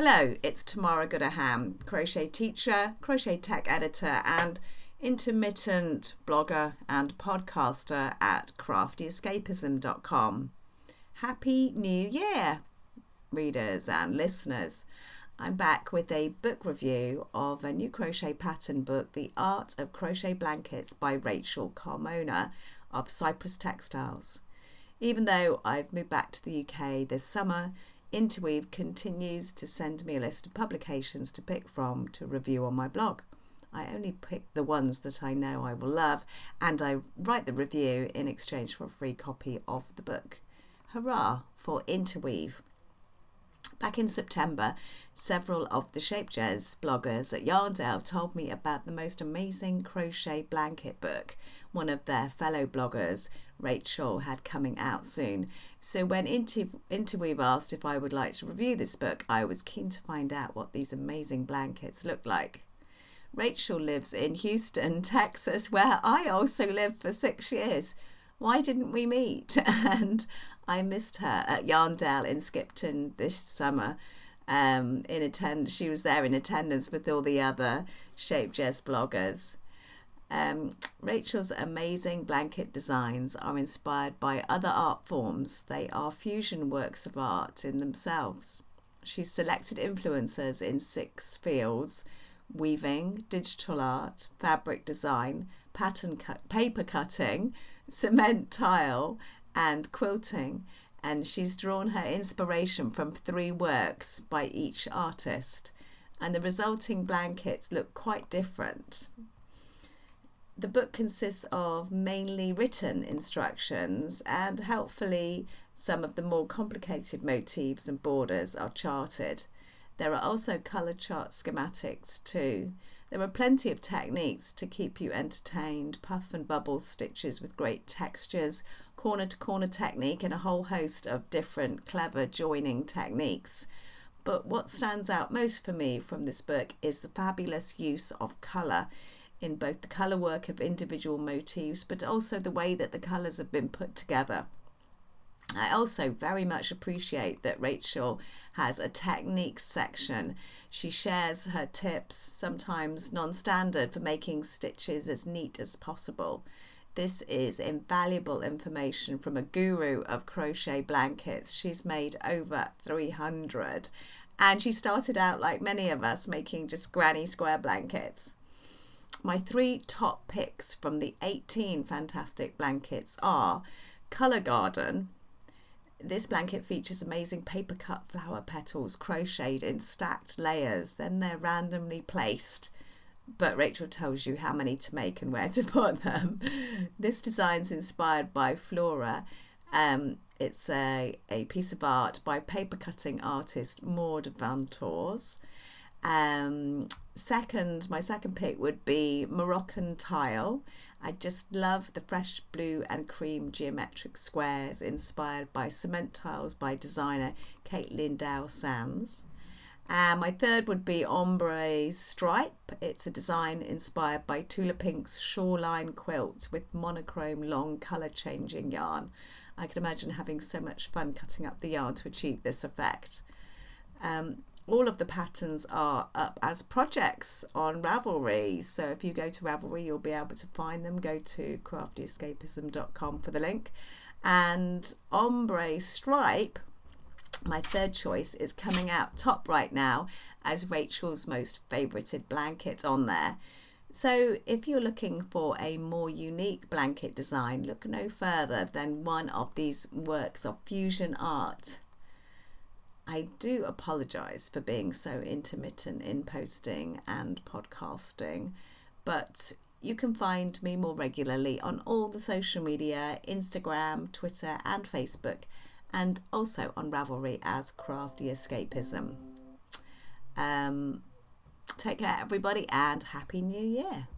Hello, it's Tamara Goodaham, crochet teacher, crochet tech editor, and intermittent blogger and podcaster at craftyescapism.com. Happy New Year, readers and listeners. I'm back with a book review of a new crochet pattern book, The Art of Crochet Blankets by Rachel Carmona of Cypress Textiles. Even though I've moved back to the UK this summer, Interweave continues to send me a list of publications to pick from to review on my blog. I only pick the ones that I know I will love, and I write the review in exchange for a free copy of the book. Hurrah for Interweave! Back in September, several of the Shape Jazz bloggers at Yarndale told me about the most amazing crochet blanket book one of their fellow bloggers Rachel had coming out soon. So when Inter- Interweave asked if I would like to review this book, I was keen to find out what these amazing blankets look like. Rachel lives in Houston, Texas, where I also lived for six years. Why didn't we meet? And I missed her at Yarndale in Skipton this summer. Um, in attend, she was there in attendance with all the other Shapejazz bloggers. Um, Rachel's amazing blanket designs are inspired by other art forms. They are fusion works of art in themselves. She's selected influencers in six fields weaving, digital art, fabric design, pattern paper cutting, cement tile, and quilting. And she's drawn her inspiration from three works by each artist. And the resulting blankets look quite different the book consists of mainly written instructions and helpfully some of the more complicated motifs and borders are charted. There are also colour chart schematics too. There are plenty of techniques to keep you entertained puff and bubble stitches with great textures, corner to corner technique, and a whole host of different clever joining techniques. But what stands out most for me from this book is the fabulous use of colour in both the colour work of individual motifs, but also the way that the colours have been put together. I also very much appreciate that Rachel has a techniques section. She shares her tips, sometimes non standard, for making stitches as neat as possible. This is invaluable information from a guru of crochet blankets. She's made over 300 and she started out like many of us making just granny square blankets my three top picks from the 18 fantastic blankets are Colour Garden. This blanket features amazing paper cut flower petals crocheted in stacked layers, then they're randomly placed. But Rachel tells you how many to make and where to put them. this design's inspired by Flora. Um, it's a, a piece of art by paper cutting artist Maud Vantours. Um, second, my second pick would be Moroccan tile. I just love the fresh blue and cream geometric squares inspired by cement tiles by designer Caitlin Dow Sands. And my third would be Ombre Stripe. It's a design inspired by Tula Pink's shoreline quilts with monochrome long colour changing yarn. I can imagine having so much fun cutting up the yarn to achieve this effect. Um, all of the patterns are up as projects on Ravelry. So if you go to Ravelry, you'll be able to find them. Go to craftyescapism.com for the link. And Ombre Stripe, my third choice, is coming out top right now as Rachel's most favorited blanket on there. So, if you're looking for a more unique blanket design, look no further than one of these works of fusion art I do apologize for being so intermittent in posting and podcasting, but you can find me more regularly on all the social media Instagram, Twitter, and Facebook, and also on Ravelry as Crafty Escapism. Um, take care, everybody, and Happy New Year!